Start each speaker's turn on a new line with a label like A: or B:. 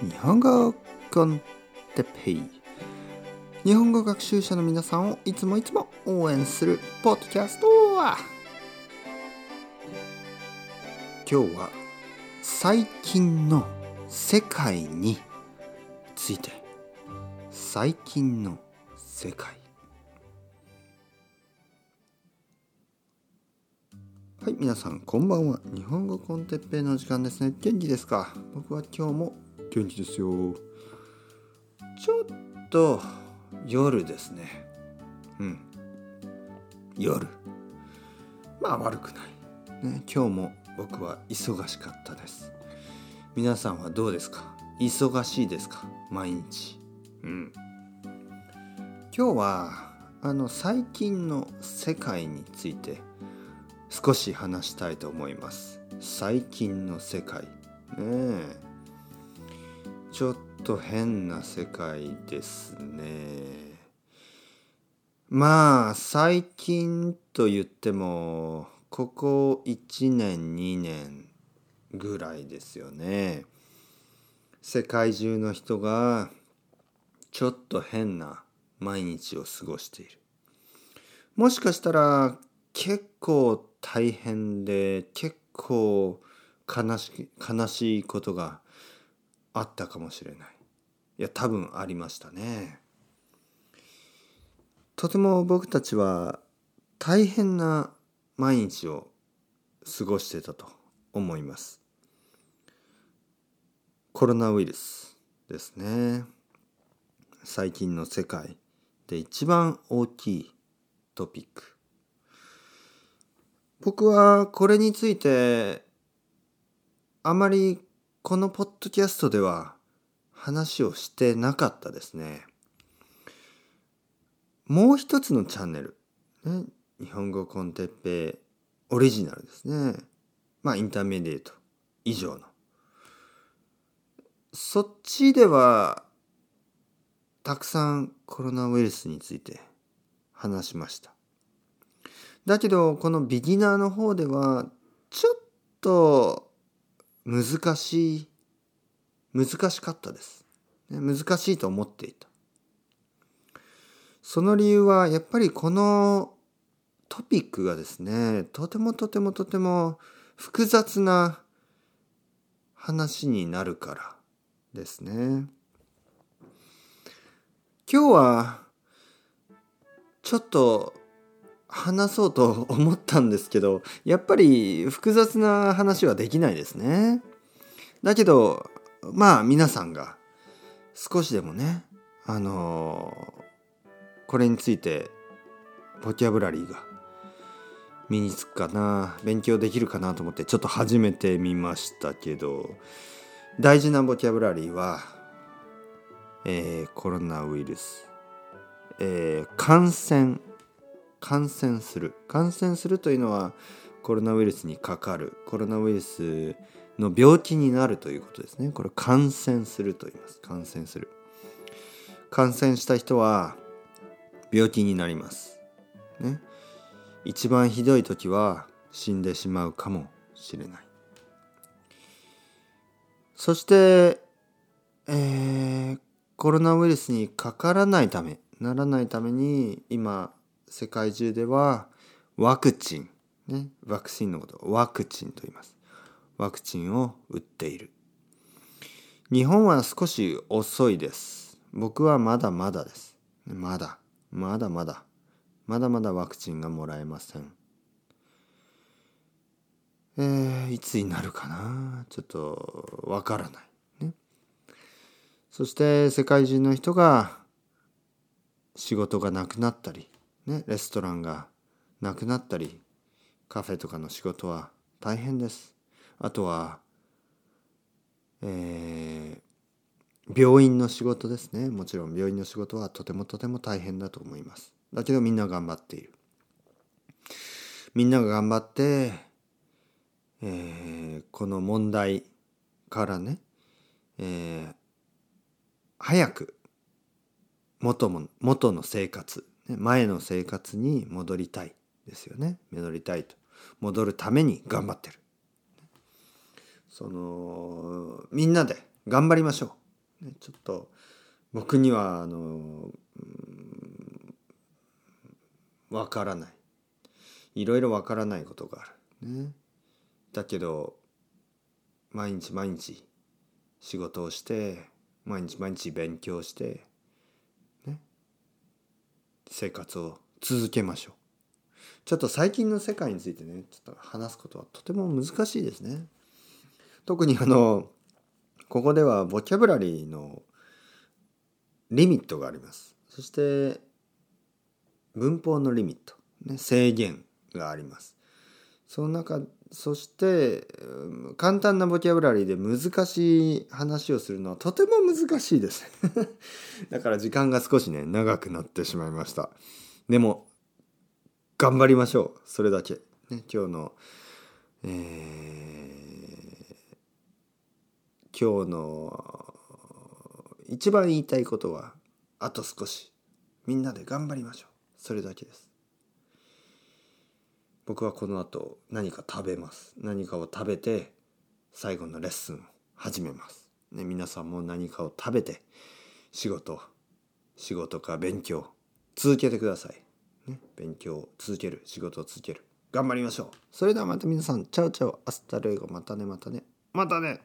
A: 日本語コンテペイ。日本語学習者の皆さんをいつもいつも応援するポッドキャストは今日は最近の世界について。最近の世界。はい皆さんこんばんは。日本語コンテッペイの時間ですね。元気ですか？僕は今日も元気ですよ。ちょっと夜ですね。うん。夜。まあ悪くない、ね、今日も僕は忙しかったです。皆さんはどうですか？忙しいですか？毎日。うん。今日はあの最近の世界について少し話したいと思います。最近の世界。ねえ。ちょっと変な世界ですね。まあ最近と言ってもここ1年2年ぐらいですよね。世界中の人がちょっと変な毎日を過ごしている。もしかしたら結構大変で結構悲し悲しいことがあったかもしれない。いや多分ありましたね。とても僕たちは大変な毎日を過ごしてたと思います。コロナウイルスですね。最近の世界で一番大きいトピック。僕はこれについてあまりこのポッドキャストでは話をしてなかったですね。もう一つのチャンネル、ね、日本語コンテッペオリジナルですね。まあインターメディエート以上の。そっちではたくさんコロナウイルスについて話しました。だけどこのビギナーの方ではちょっと難しい難しかったです。難しいと思っていた。その理由はやっぱりこのトピックがですねとてもとてもとても複雑な話になるからですね。今日はちょっと話そうと思ったんですけどやっぱり複雑な話はできないですね。だけどまあ皆さんが少しでもねあのこれについてボキャブラリーが身につくかな勉強できるかなと思ってちょっと始めてみましたけど大事なボキャブラリーは、えー、コロナウイルス、えー、感染感染する。感染するというのはコロナウイルスにかかる。コロナウイルスの病気になるということですね。これ感染すると言います。感染する。感染した人は病気になります。ね。一番ひどい時は死んでしまうかもしれない。そしてえー、コロナウイルスにかからないためならないために今世界中ではワクチン、ね、ワクチンのことワクチンと言います。ワクチンを打っている。日本は少し遅いです。僕はまだまだです。まだ、まだまだ、まだまだワクチンがもらえません。えー、いつになるかな？ちょっとわからない。ね。そして世界中の人が仕事がなくなったり、ね、レストランがなくなったりカフェとかの仕事は大変です。あとは、えー、病院の仕事ですねもちろん病院の仕事はとてもとても大変だと思います。だけどみんな頑張っている。みんなが頑張って、えー、この問題からね、えー、早く元も元の生活前の生活に戻りたいですよね。戻りたいと。戻るために頑張ってる。そのみんなで頑張りましょね、ちょっと僕にはあのわからない。いろいろわからないことがある。ね、だけど毎日毎日仕事をして毎日毎日勉強して生活を続けましょう。ちょっと最近の世界についてねちょっと話すことはとても難しいですね。特にあのここではボキャブラリーのリミットがあります。そして文法のリミット、ね、制限があります。その中そして簡単なボキャブラリーで難しい話をするのはとても難しいです。だから時間が少しね長くなってしまいました。でも頑張りましょう。それだけ、ね、今日の、えー、今日の一番言いたいことはあと少し。みんなで頑張りましょう。それだけです。僕はこの後何か食べます。何かを食べて最後のレッスンを始めます、ね、皆さんも何かを食べて仕事仕事か勉強続けてください、ね、勉強を続ける仕事を続ける。頑張りましょう。それではまた皆さん。 Ciao ciao hasta luego。またねまたね。またね。